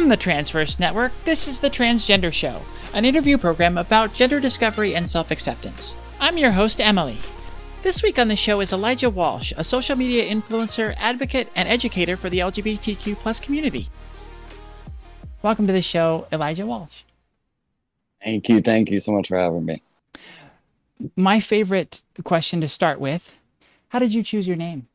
From the Transverse Network, this is The Transgender Show, an interview program about gender discovery and self acceptance. I'm your host, Emily. This week on the show is Elijah Walsh, a social media influencer, advocate, and educator for the LGBTQ plus community. Welcome to the show, Elijah Walsh. Thank you. Thank you so much for having me. My favorite question to start with How did you choose your name?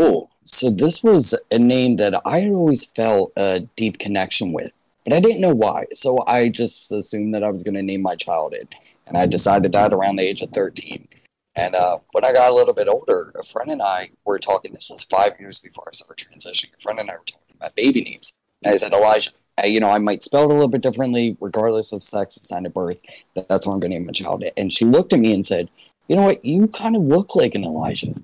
Oh, so this was a name that I had always felt a deep connection with, but I didn't know why. So I just assumed that I was going to name my child it. And I decided that around the age of 13. And uh, when I got a little bit older, a friend and I were talking. This was five years before I started transitioning. A friend and I were talking about baby names. And I said, Elijah, you know, I might spell it a little bit differently, regardless of sex sign of birth. That's what I'm going to name my child. And she looked at me and said, You know what? You kind of look like an Elijah.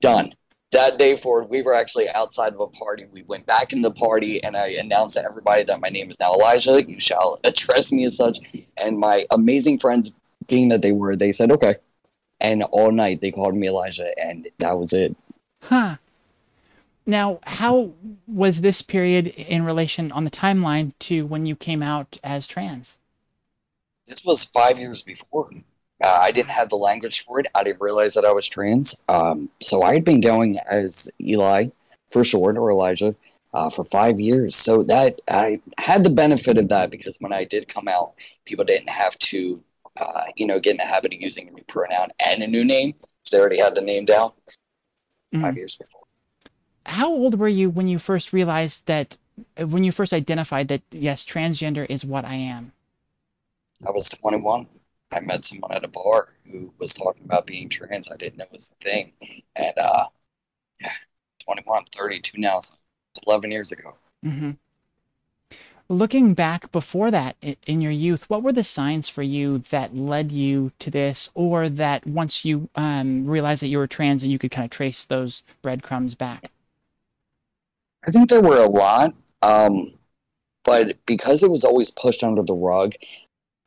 Done that day forward, we were actually outside of a party. We went back in the party, and I announced to everybody that my name is now Elijah. You shall address me as such. And my amazing friends, being that they were, they said, okay. And all night they called me Elijah, and that was it. Huh. Now, how was this period in relation on the timeline to when you came out as trans? This was five years before. Uh, I didn't have the language for it. I didn't realize that I was trans. Um, so I had been going as Eli for short or Elijah uh, for five years. So that I had the benefit of that because when I did come out, people didn't have to, uh, you know, get in the habit of using a new pronoun and a new name. So they already had the name down five mm. years before. How old were you when you first realized that, when you first identified that, yes, transgender is what I am? I was 21. I met someone at a bar who was talking about being trans. I didn't know it was a thing. And uh, yeah, 21, 32 now. So 11 years ago. Mm-hmm. Looking back before that in your youth, what were the signs for you that led you to this, or that once you um, realized that you were trans and you could kind of trace those breadcrumbs back? I think there were a lot. Um, but because it was always pushed under the rug,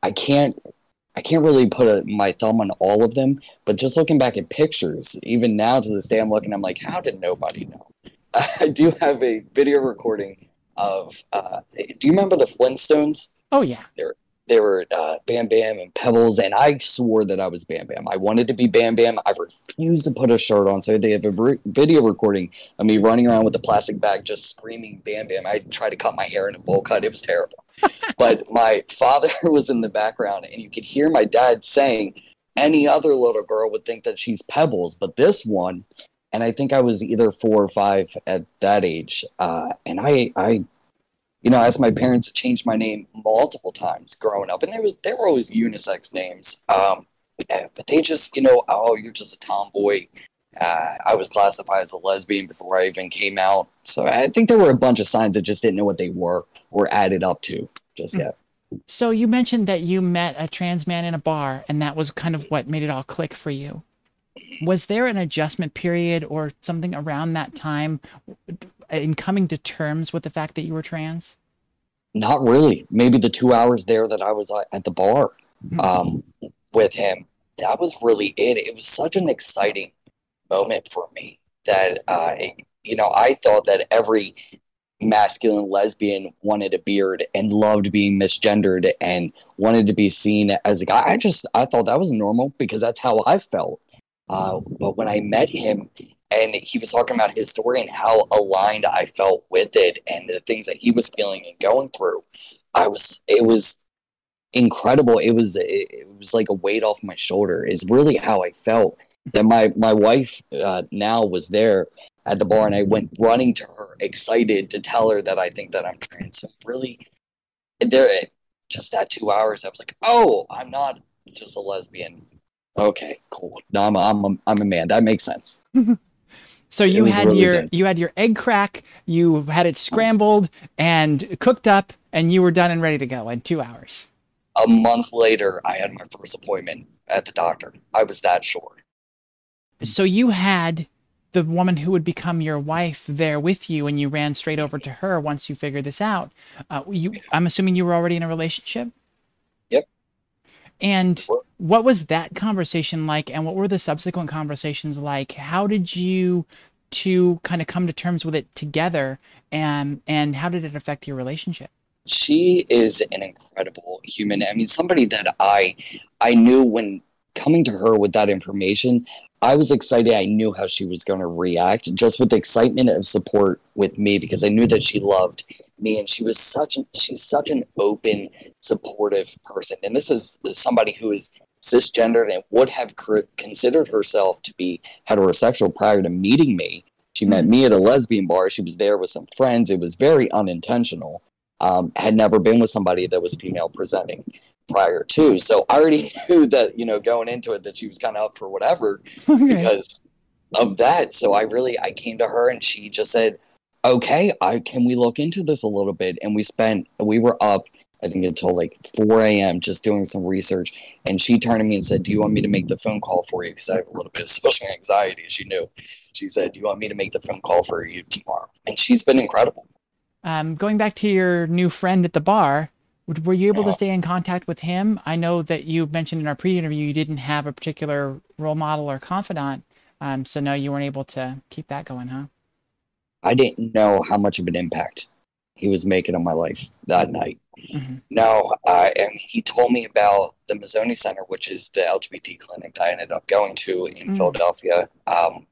I can't I can't really put a, my thumb on all of them, but just looking back at pictures, even now to this day, I'm looking, I'm like, how did nobody know? I do have a video recording of, uh, do you remember the Flintstones? Oh, yeah. They're, they were uh, Bam Bam and Pebbles, and I swore that I was Bam Bam. I wanted to be Bam Bam. I refused to put a shirt on, so they have a re- video recording of me running around with a plastic bag just screaming Bam Bam. I tried to cut my hair in a bowl cut. It was terrible. but my father was in the background, and you could hear my dad saying, any other little girl would think that she's Pebbles, but this one, and I think I was either four or five at that age, uh, and I, I you know, as my parents changed my name multiple times growing up, and there was they were always unisex names. Um, but they just, you know, oh, you're just a tomboy. Uh, I was classified as a lesbian before I even came out, so I think there were a bunch of signs that just didn't know what they were or added up to just yet. So you mentioned that you met a trans man in a bar, and that was kind of what made it all click for you. Was there an adjustment period or something around that time in coming to terms with the fact that you were trans? Not really. Maybe the two hours there that I was uh, at the bar hmm. um, with him. That was really it. It was such an exciting moment for me that uh, you know I thought that every masculine lesbian wanted a beard and loved being misgendered and wanted to be seen as a guy. I just I thought that was normal because that's how I felt. Uh, but when I met him and he was talking about his story and how aligned I felt with it and the things that he was feeling and going through. I was it was incredible. It was it, was like a weight off my shoulder. Is really how I felt. That my my wife uh, now was there at the bar, and I went running to her, excited to tell her that I think that I'm trans. So really, there, just that two hours, I was like, oh, I'm not just a lesbian. Okay, cool. No, I'm a, I'm a, I'm a man. That makes sense. So you had really your good. you had your egg crack, you had it scrambled and cooked up, and you were done and ready to go in two hours. A month later, I had my first appointment at the doctor. I was that short. So you had the woman who would become your wife there with you, and you ran straight over to her once you figured this out. Uh, you, I'm assuming you were already in a relationship. Yep. And what was that conversation like? And what were the subsequent conversations like? How did you to kind of come to terms with it together and and how did it affect your relationship she is an incredible human i mean somebody that i i knew when coming to her with that information i was excited i knew how she was going to react just with the excitement of support with me because i knew that she loved me and she was such she's such an open supportive person and this is somebody who is cisgendered and would have considered herself to be heterosexual prior to meeting me. She met hmm. me at a lesbian bar. She was there with some friends. It was very unintentional. Um, had never been with somebody that was female presenting prior to. So I already knew that, you know, going into it that she was kind of up for whatever okay. because of that. So I really I came to her and she just said, "Okay, I can we look into this a little bit?" And we spent we were up I think until like 4 a.m. just doing some research. And she turned to me and said, Do you want me to make the phone call for you? Because I have a little bit of social anxiety, as you knew. She said, Do you want me to make the phone call for you tomorrow? And she's been incredible. Um, going back to your new friend at the bar, were you able to stay in contact with him? I know that you mentioned in our pre interview you didn't have a particular role model or confidant. Um, so, no, you weren't able to keep that going, huh? I didn't know how much of an impact he was making on my life that night. Mm-hmm. No, uh, and he told me about the Mazzoni Center, which is the LGBT clinic that I ended up going to in mm-hmm. Philadelphia. Um,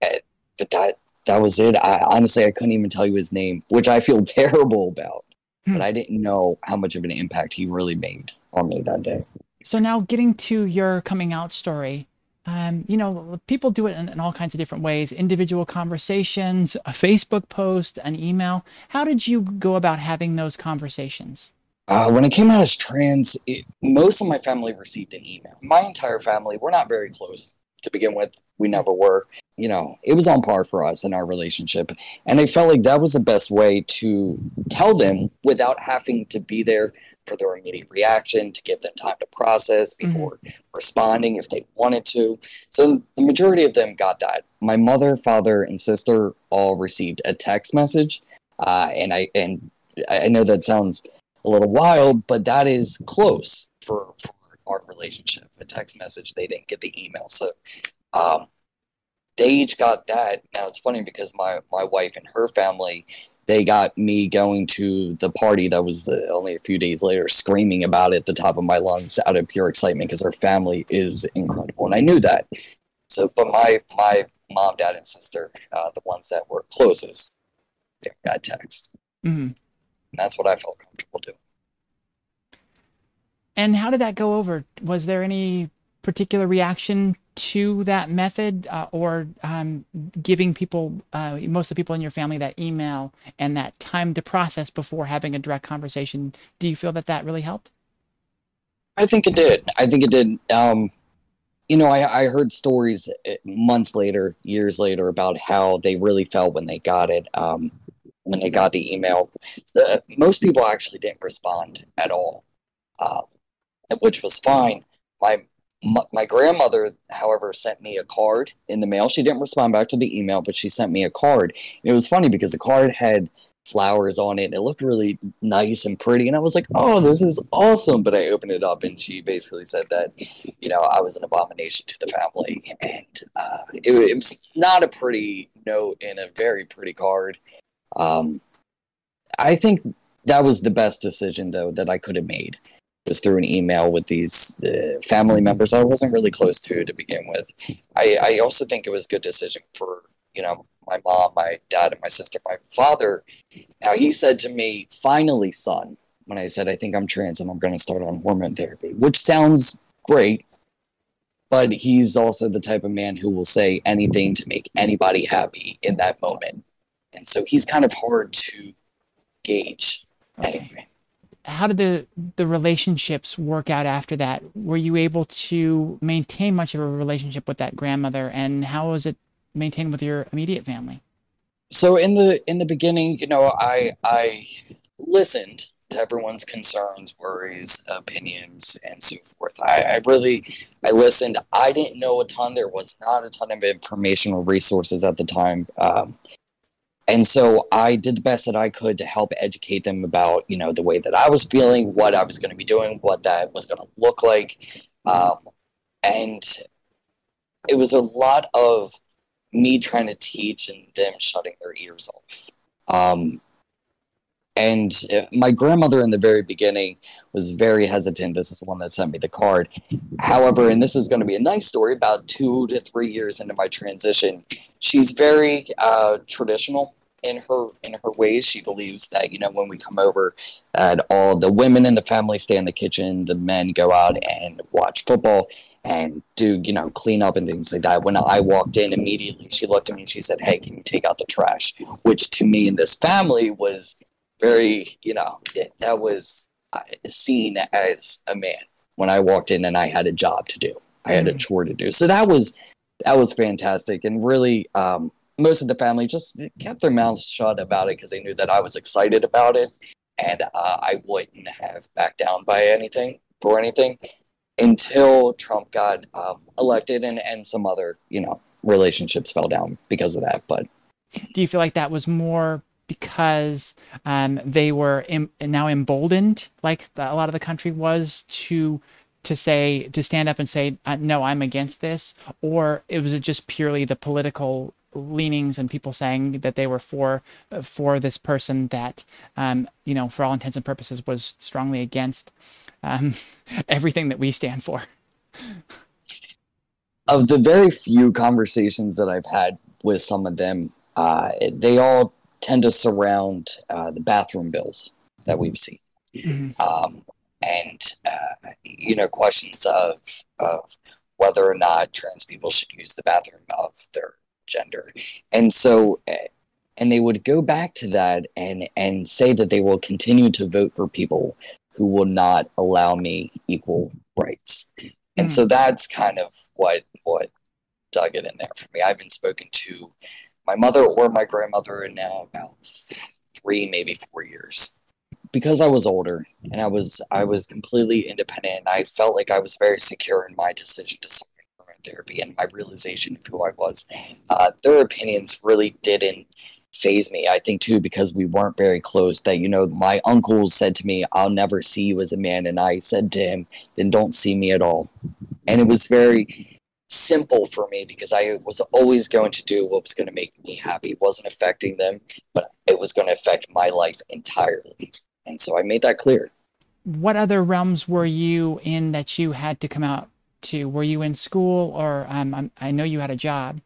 eh, but that that was it. I honestly I couldn't even tell you his name, which I feel terrible about. Mm-hmm. But I didn't know how much of an impact he really made on me that day. So now getting to your coming out story, um, you know, people do it in, in, all kinds of different ways individual conversations, a Facebook post, an email. How did you go about having those conversations? Uh, when I came out as trans, it, most of my family received an email. My entire family, we're not very close to begin with. We never were. You know, it was on par for us in our relationship. And I felt like that was the best way to tell them without having to be there for their immediate reaction, to give them time to process mm-hmm. before mm-hmm. responding if they wanted to. So the majority of them got that. My mother, father, and sister all received a text message, uh, and I and I know that sounds a little wild, but that is close for for our relationship. A text message. They didn't get the email, so. Um, they each got that. Now it's funny because my my wife and her family they got me going to the party that was uh, only a few days later screaming about it at the top of my lungs out of pure excitement because her family is incredible and i knew that. So but my my mom dad and sister uh, the ones that were closest they got text. Mm-hmm. and that's what i felt comfortable doing. And how did that go over? Was there any particular reaction to that method uh, or um, giving people, uh, most of the people in your family, that email and that time to process before having a direct conversation? Do you feel that that really helped? I think it did. I think it did. Um, you know, I, I heard stories uh, months later, years later, about how they really felt when they got it. Um, when they got the email, uh, most people actually didn't respond at all, uh, which was fine. My my, grandmother, however, sent me a card in the mail. She didn't respond back to the email, but she sent me a card. And it was funny because the card had flowers on it. And it looked really nice and pretty. And I was like, oh, this is awesome. But I opened it up and she basically said that, you know, I was an abomination to the family. And uh, it, it, was not a pretty note and a very pretty card. Um, I think that was the best decision, though, that I could have made was through an email with these uh, family members I wasn't really close to to begin with. I, I also think it was a good decision for, you know, my mom, my dad, and my sister, my father. Now, he said to me, finally, son, when I said, I think I'm trans and I'm going to start on hormone therapy, which sounds great. But he's also the type of man who will say anything to make anybody happy in that moment. And so he's kind of hard to gauge. Okay. Anyway how did the the relationships work out after that? Were you able to maintain much of a relationship with that grandmother, and how was it maintained with your immediate family? So in the in the beginning, you know, I I listened to everyone's concerns, worries, opinions, and so forth. I, I really I listened. I didn't know a ton. There was not a ton of information or resources at the time. Um, and so I did the best that I could to help educate them about, you know, the way that I was feeling, what I was going to be doing, what that was going to look like. Um, and it was a lot of me trying to teach and them shutting their ears off. Um, and uh, my grandmother in the very beginning was very hesitant. This is the one that sent me the card. However, and this is going to be a nice story, about two to three years into my transition, she's very uh, traditional in her in her ways. She believes that you know when we come over, that all the women in the family stay in the kitchen, the men go out and watch football and do you know clean up and things like that. When I walked in immediately, she looked at me and she said, "Hey, can you take out the trash?" Which to me in this family was very you know that was seen as a man when I walked in and I had a job to do. I had a mm. chore to do. So that was that was fantastic and really um, most of the family just kept their mouths shut about it because they knew that I was excited about it and uh, I wouldn't have backed down by anything for anything until Trump got um, elected and, and some other, you know, relationships fell down because of that. But do you feel like that was more because um, they were Im- now emboldened, like the, a lot of the country was, to to say to stand up and say uh, no, I'm against this, or it was just purely the political leanings and people saying that they were for for this person that um, you know for all intents and purposes was strongly against um, everything that we stand for. Of the very few conversations that I've had with some of them, uh, they all tend to surround uh, the bathroom bills that we've seen. Mm-hmm. Um, and, uh, you know, questions of, of whether or not trans people should use the bathroom of their gender. And so, eh, and they would go back to that and, and say that they will continue to vote for people who will not allow me equal rights. And mm. so that's kind of what, what dug it in there for me. I haven't spoken to my mother or my grandmother in now about three, maybe four years. Because I was older and I was I was completely independent, and I felt like I was very secure in my decision to start therapy and my realization of who I was. Uh, their opinions really didn't faze me. I think too because we weren't very close. That you know, my uncle said to me, "I'll never see you as a man," and I said to him, "Then don't see me at all." And it was very simple for me because I was always going to do what was going to make me happy. It wasn't affecting them, but it was going to affect my life entirely. And so I made that clear. What other realms were you in that you had to come out to? Were you in school or um, I know you had a job?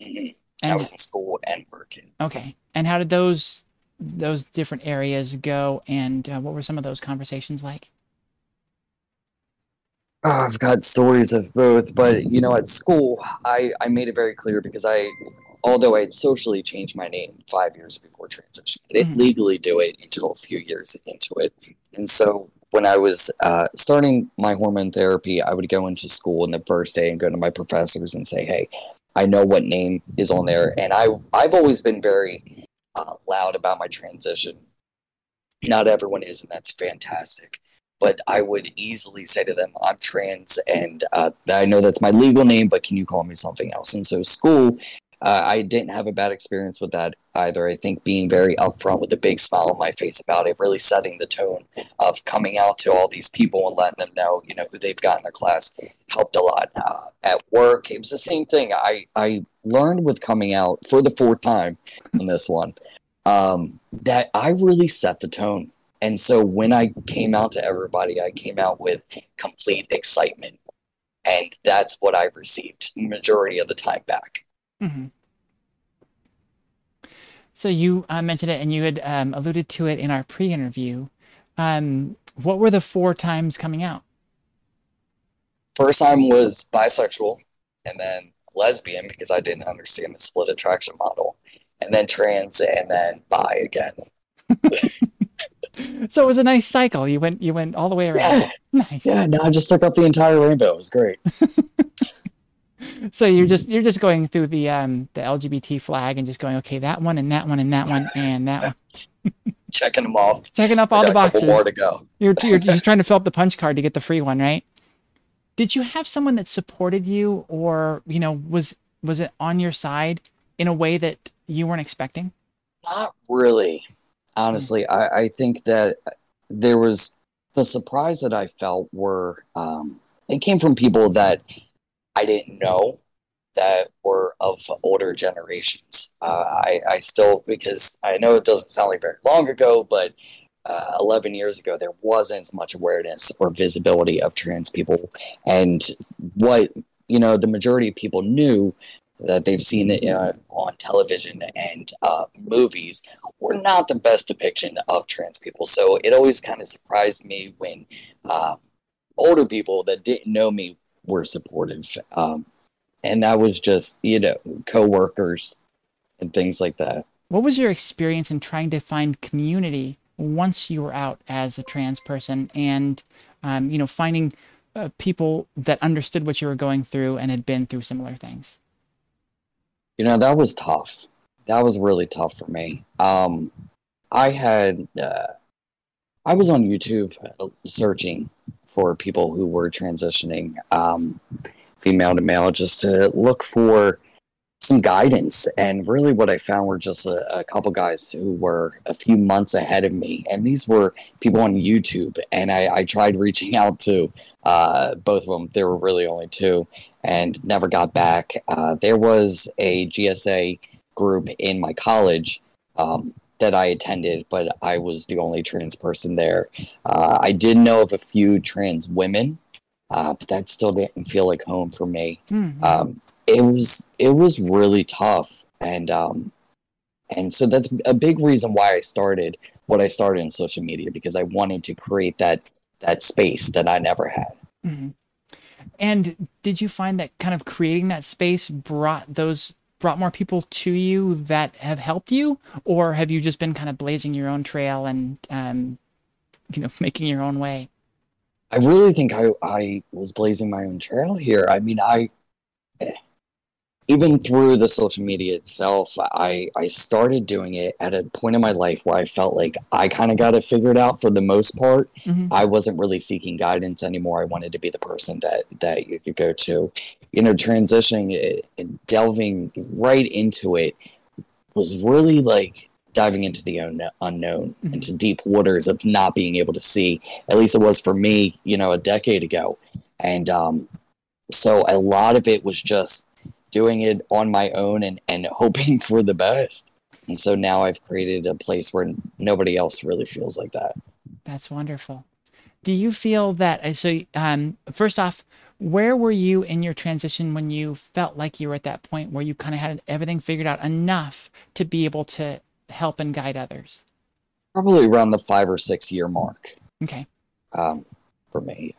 Mm-hmm. And, I was in school and working. Okay. And how did those those different areas go? And uh, what were some of those conversations like? Oh, I've got stories of both, but you know, at school, I I made it very clear because I, although I had socially changed my name five years before transition, I didn't mm-hmm. legally do it until a few years into it, and so when I was uh, starting my hormone therapy, I would go into school in the first day and go to my professors and say, "Hey, I know what name is on there," and I I've always been very uh, loud about my transition. Not everyone is, and that's fantastic. But I would easily say to them, "I'm trans, and uh, I know that's my legal name, but can you call me something else?" And so school uh, I didn't have a bad experience with that either. I think being very upfront with a big smile on my face about it, really setting the tone of coming out to all these people and letting them know, you know, who they've got in their class helped a lot. Uh, at work, it was the same thing. I, I learned with coming out for the fourth time in this one um, that I really set the tone. And so when I came out to everybody, I came out with complete excitement. And that's what I received majority of the time back. Mm-hmm. So you uh, mentioned it, and you had um, alluded to it in our pre-interview. Um, what were the four times coming out? First time was bisexual, and then lesbian because I didn't understand the split attraction model, and then trans, and then bi again. so it was a nice cycle. You went you went all the way around. Yeah. Nice. Yeah, no, I just took up the entire rainbow. It was great so you're just you're just going through the um the LGBT flag and just going okay that one and that one and that one and that one. Checking them off. Checking up all the boxes. more to go. You're you're just trying to fill up the punch card to get the free one, right? Did you have someone that supported you, or you know was was it on your side in a way that you weren't expecting? Not really, honestly. I I think that there was the surprise that I felt were um, it came from people that I didn't know that were of older generations. Uh, I, I still, because I know it doesn't sound like very long ago, but uh, 11 years ago, there wasn't as much awareness or visibility of trans people. And what, you know, the majority of people knew that they've seen it uh, on television and uh, movies were not the best depiction of trans people. So it always kind of surprised me when uh, older people that didn't know me were supportive. Um, and that was just, you know, coworkers and things like that. What was your experience in trying to find community once you were out as a trans person and, um, you know, finding uh, people that understood what you were going through and had been through similar things? You know, that was tough. That was really tough for me. Um, I had, uh, I was on YouTube uh, searching for people who were transitioning um, female to male just to look for some guidance. And really, what I found were just a, a, couple guys who were a few months ahead of me. And these were people on YouTube. And I, I tried reaching out to uh, both of them. There were really only two and never got back. Uh, there was a GSA group in my college um, that I attended, but I was the only trans person there. Uh, I did know of a few trans women, uh, but that still didn't feel like home for me. Mm-hmm. Um, it was it was really tough, and um, and so that's a big reason why I started what I started in social media because I wanted to create that that space that I never had. Mm-hmm. And did you find that kind of creating that space brought those brought more people to you that have helped you, or have you just been kind of blazing your own trail and um, you know making your own way? I really think I I was blazing my own trail here. I mean, I even through the social media itself, I I started doing it at a point in my life where I felt like I kind of got it figured out for the most part. Mm-hmm. I wasn't really seeking guidance anymore. I wanted to be the person that that you could go to you know, transitioning and delving right into it was really like diving into the unknown, mm-hmm. into deep waters of not being able to see. At least it was for me, you know, a decade ago. And um, so a lot of it was just doing it on my own and, and hoping for the best. And so now I've created a place where nobody else really feels like that. That's wonderful. Do you feel that? Uh, so, um, first off, where were you in your transition when you felt like you were at that point where you kind of had everything figured out enough to be able to help and guide others? Probably around the five or six year mark. Okay. Um, for me.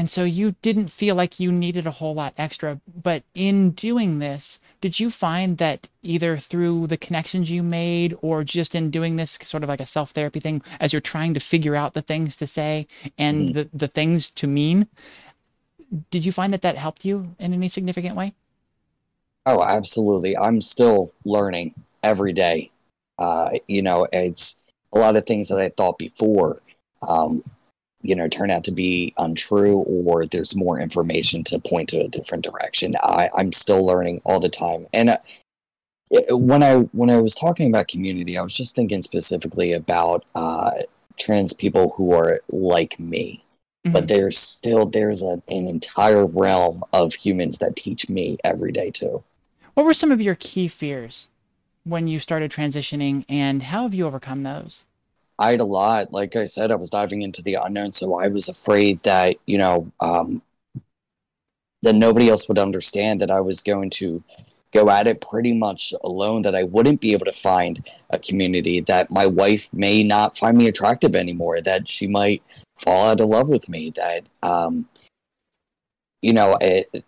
And so you didn't feel like you needed a whole lot extra. But in doing this, did you find that either through the connections you made or just in doing this sort of like a self therapy thing as you're trying to figure out the things to say and mm-hmm. the, the things to mean, did you find that that helped you in any significant way? Oh, absolutely. I'm still learning every day. Uh, you know, it's a lot of things that I thought before, um, you know, turn out to be untrue, or there's more information to point to a different direction. I, I'm still learning all the time, and uh, when I when I was talking about community, I was just thinking specifically about uh, trans people who are like me. Mm-hmm. But there's still there's a, an entire realm of humans that teach me every day too. What were some of your key fears when you started transitioning, and how have you overcome those? I had a lot. Like I said, I was diving into the unknown, so I was afraid that you know um, that nobody else would understand that I was going to go at it pretty much alone. That I wouldn't be able to find a community. That my wife may not find me attractive anymore. That she might fall out of love with me that um, you know it,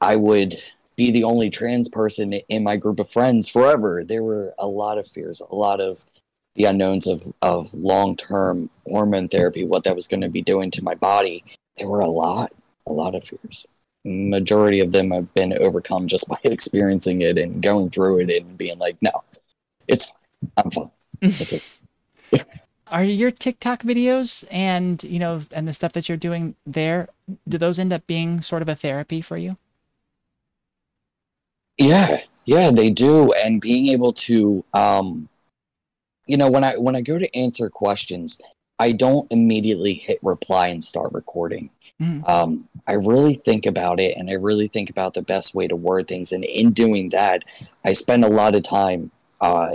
i would be the only trans person in my group of friends forever there were a lot of fears a lot of the unknowns of of long-term hormone therapy what that was going to be doing to my body there were a lot a lot of fears. Majority of them have been overcome just by experiencing it and going through it and being like no it's fine. I'm fine. It's okay are your TikTok videos and you know and the stuff that you're doing there do those end up being sort of a therapy for you? Yeah, yeah, they do. And being able to um you know when I when I go to answer questions, I don't immediately hit reply and start recording. Mm. Um I really think about it and I really think about the best way to word things. And in doing that, I spend a lot of time uh,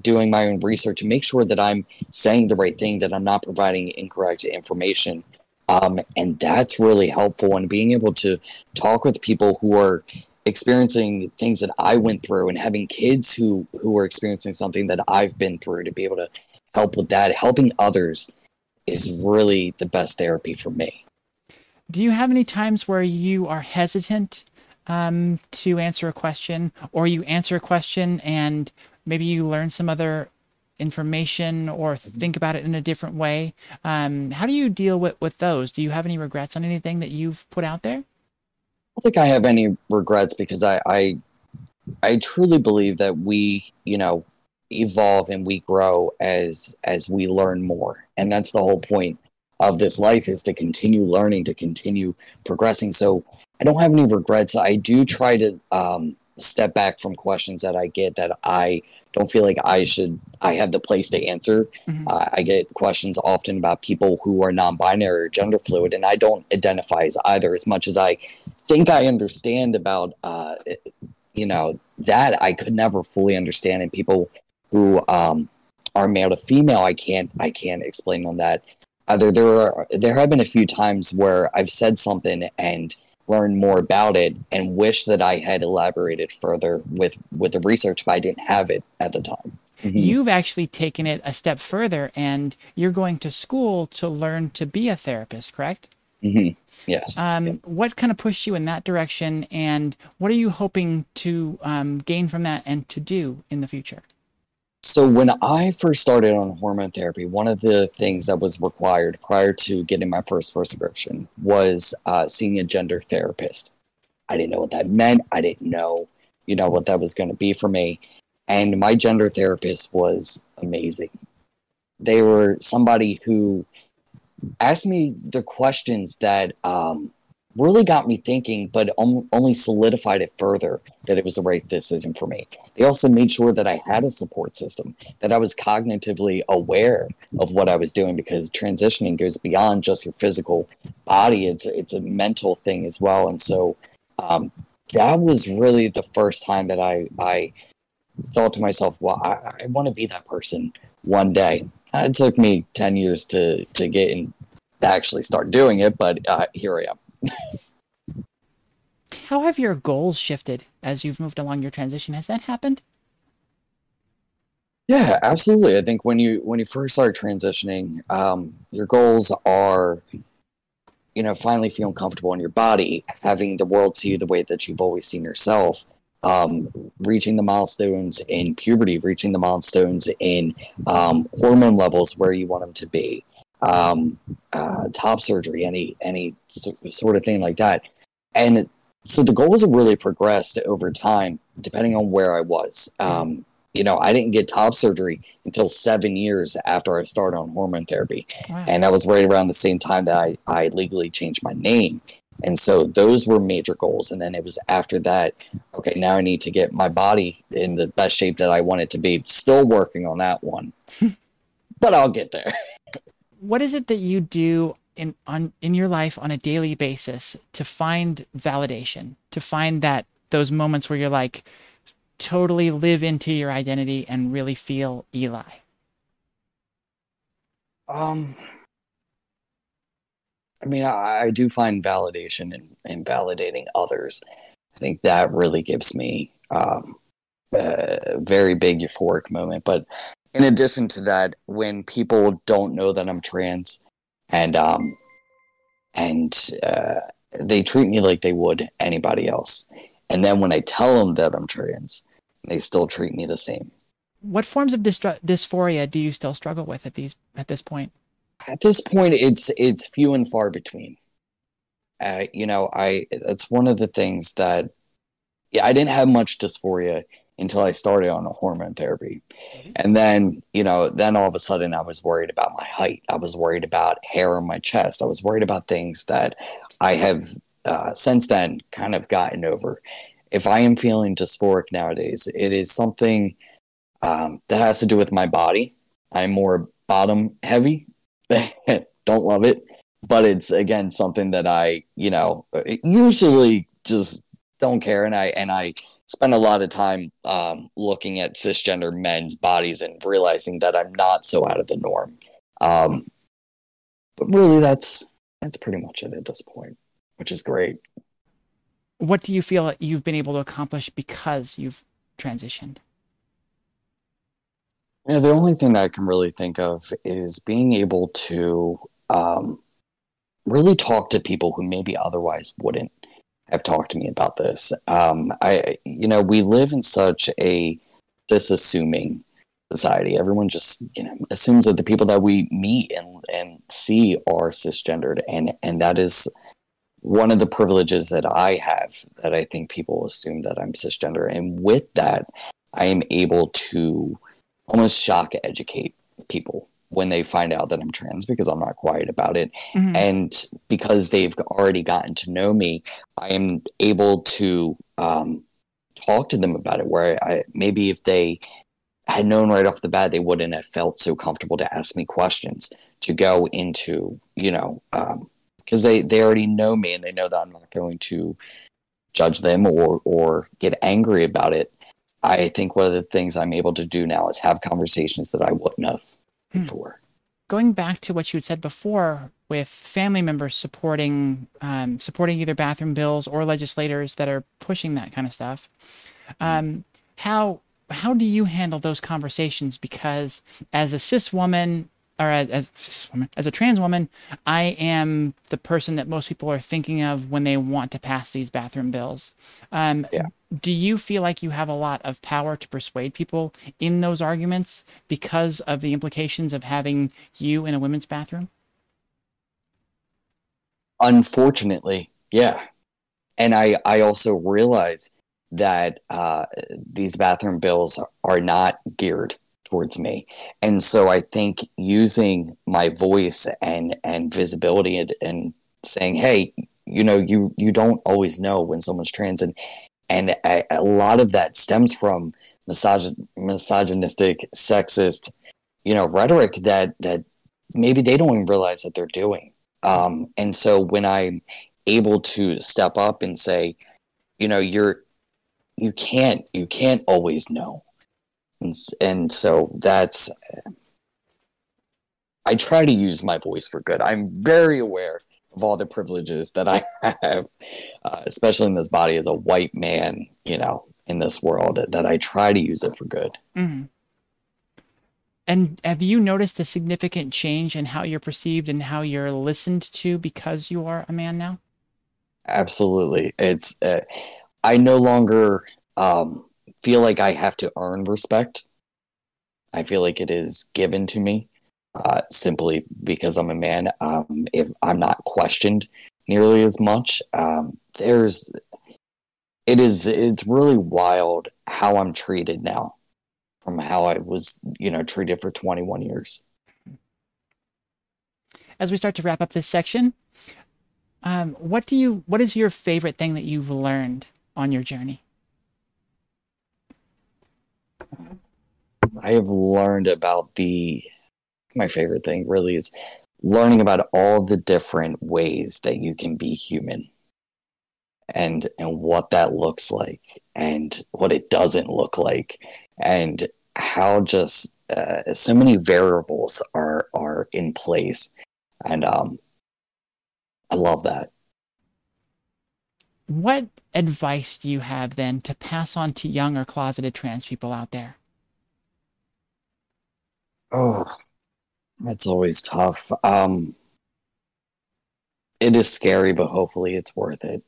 doing my own research to make sure that I'm saying the right thing, that I'm not providing incorrect information. Um, and that's really helpful. And being able to talk with people who are experiencing things that I went through and having kids who, who are experiencing something that I've been through to be able to help with that, helping others is really the best therapy for me. Do you have any times where you are hesitant um, to answer a question, or you answer a question and maybe you learn some other information or think about it in a different way? Um, how do you deal with, with those? Do you have any regrets on anything that you've put out there? I don't think I have any regrets because I, I, I truly believe that we, you know, evolve and we grow as as we learn more, and that's the whole point of this life is to continue learning, to continue progressing. So I don't have any regrets. I do try to um, step back from questions that I get that I don't feel like I should, I have the place to answer. Mm-hmm. Uh, I get questions often about people who are non binary or gender fluid, and I don't identify as either as much as I think I understand about, uh, you know, that I could never fully understand. And people who um, are male to female, I can't, I can't explain on that. Either there are, there have been a few times where I've said something and learn more about it and wish that I had elaborated further with with the research, but I didn't have it at the time. Mm-hmm. You've actually taken it a step further, and you're going to school to learn to be a therapist, correct? Mm-hmm. Yes. Um, yeah. What kind of pushed you in that direction, and what are you hoping to um, gain from that and to do in the future? So when I first started on hormone therapy, one of the things that was required prior to getting my first prescription was uh, seeing a gender therapist. I didn't know what that meant. I didn't know, you know, what that was going to be for me. And my gender therapist was amazing. They were somebody who asked me the questions that um, really got me thinking, but only solidified it further that it was the right decision for me. They also made sure that I had a support system, that I was cognitively aware of what I was doing because transitioning goes beyond just your physical body. It's it's a mental thing as well. And so um, that was really the first time that I I thought to myself, well, I, I want to be that person one day. It took me ten years to to get and actually start doing it, but uh, here I am. How have your goals shifted as you've moved along your transition? Has that happened? Yeah, absolutely. I think when you when you first start transitioning, um, your goals are, you know, finally feeling comfortable in your body, having the world see you the way that you've always seen yourself, um, reaching the milestones in puberty, reaching the milestones in um, hormone levels where you want them to be, um, uh, top surgery, any any sort of thing like that. And so the goals have really progressed over time, depending on where I was. Um, you know, I didn't get top surgery until seven years after I started on hormone therapy, wow. and that was right around the same time that I, I legally changed my name. And so those were major goals. And then it was after that, okay, now I need to get my body in the best shape that I want it to be. Still working on that one, but I'll get there. what is it that you do in on in your life on a daily basis to find validation, to find that those moments where you're like totally live into your identity and really feel Eli? Um I mean, I, I do find validation in, in validating others. I think that really gives me um, a very big euphoric moment. But in addition to that, when people don't know that I'm trans and um and uh, they treat me like they would anybody else, and then when I tell them that I'm trans, they still treat me the same. What forms of dysphoria do you still struggle with at these at this point? At this point, it's it's few and far between. Uh, you know, I that's one of the things that yeah, I didn't have much dysphoria until I started on a hormone therapy. Mm-hmm. And then, you know, then all of a sudden I was worried about my height. I was worried about hair on my chest. I was worried about things that I have uh, since then kind of gotten over. If I am feeling dysphoric nowadays, it is something um, that has to do with my body. I'm more bottom heavy. Don't love it. but it's again something that I, you know, usually just don't care, and I and I spend a lot of time um, looking at cisgender men's bodies and realizing that I'm not so out of the norm. Um, but really, that's that's pretty much it at this point, which is great. What do you feel you've been able to accomplish because you've transitioned? Yeah, the only thing that I can really think of is being able to um, really talk to people who maybe otherwise wouldn't have talked to me about this. Um, I, you know, we live in such a disassuming society. Everyone just, you know, assumes that the people that we meet and and see are cisgendered, and and that is one of the privileges that I have. That I think people assume that I'm cisgender, and with that, I am able to almost shock educate people when they find out that I'm trans because I'm not quiet about it. Mm-hmm. And because they've already gotten to know me, I am able to um, talk to them about it. Where I maybe if they had known right off the bat, they wouldn't have felt so comfortable to ask me questions to go into, you know, because um, they, they already know me and they know that I'm not going to judge them or, or get angry about it. I think one of the things I'm able to do now is have conversations that I wouldn't have Hmm. before. Going back to what you had said before, with family members supporting um, supporting either bathroom bills or legislators that are pushing that kind of stuff, um, how how do you handle those conversations? Because as a cis woman, or as, as, woman, as a trans woman, I am the person that most people are thinking of when they want to pass these bathroom bills. Um, yeah. Do you feel like you have a lot of power to persuade people in those arguments because of the implications of having you in a women's bathroom? Unfortunately, yeah. And I, I also realize that uh, these bathroom bills are not geared towards me. And so I think using my voice and and visibility and, and saying, hey, you know, you you don't always know when someone's trans, and and a, a lot of that stems from misogyn- misogynistic, sexist, you know, rhetoric that that maybe they don't even realize that they're doing. Um, and so when I'm able to step up and say, you know, you're you can't you can't always know and, and so that's i try to use my voice for good i'm very aware of all the privileges that i have uh, especially in this body as a white man you know in this world that i try to use it for good mm-hmm. and have you noticed a significant change in how you're perceived and how you're listened to because you are a man now absolutely it's uh, i no longer um, feel like I have to earn respect. I feel like it is given to me uh, simply because I'm a man. Um, if I'm not questioned nearly as much, um, there's it is it's really wild how I'm treated now from how I was, you know, treated for 21 years. As we start to wrap up this section, um, what do you what is your favorite thing that you've learned on your journey? I have learned about the my favorite thing really is learning about all the different ways that you can be human and and what that looks like and what it doesn't look like and how just uh, so many variables are are in place and um I love that. What advice do you have then to pass on to young or closeted trans people out there? Oh, that's always tough. Um, it is scary, but hopefully it's worth it.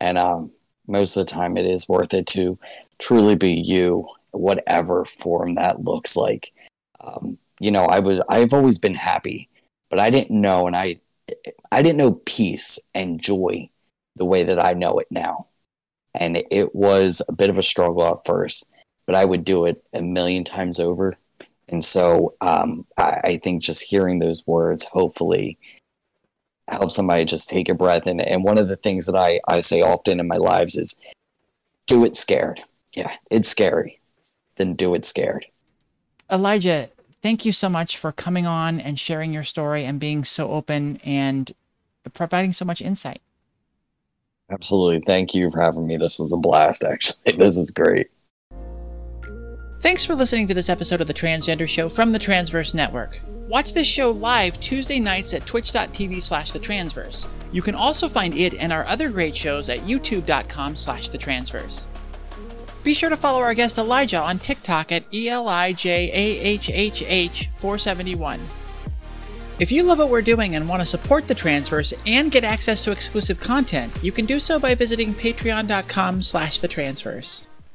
And um, most of the time, it is worth it to truly be you, whatever form that looks like. Um, you know, I was I've always been happy, but I didn't know, and I I didn't know peace and joy the way that I know it now. And it was a bit of a struggle at first, but I would do it a million times over and so um, I, I, think just hearing those words hopefully helps somebody just take a breath. And, and one of the things that I, I say often in my lives is do it scared. Yeah, it's scary. Then do it scared. Elijah, thank you so much for coming on and sharing your story and being so open and providing so much insight. Absolutely. Thank you for having me. This was a blast, actually. This is great. Thanks for listening to this episode of The Transgender Show from the Transverse Network. Watch this show live Tuesday nights at twitch.tv slash the transverse. You can also find it and our other great shows at youtube.com slash the transverse. Be sure to follow our guest Elijah on TikTok at ELIJAHHH471. If you love what we're doing and want to support the Transverse and get access to exclusive content, you can do so by visiting patreon.com slash the transverse.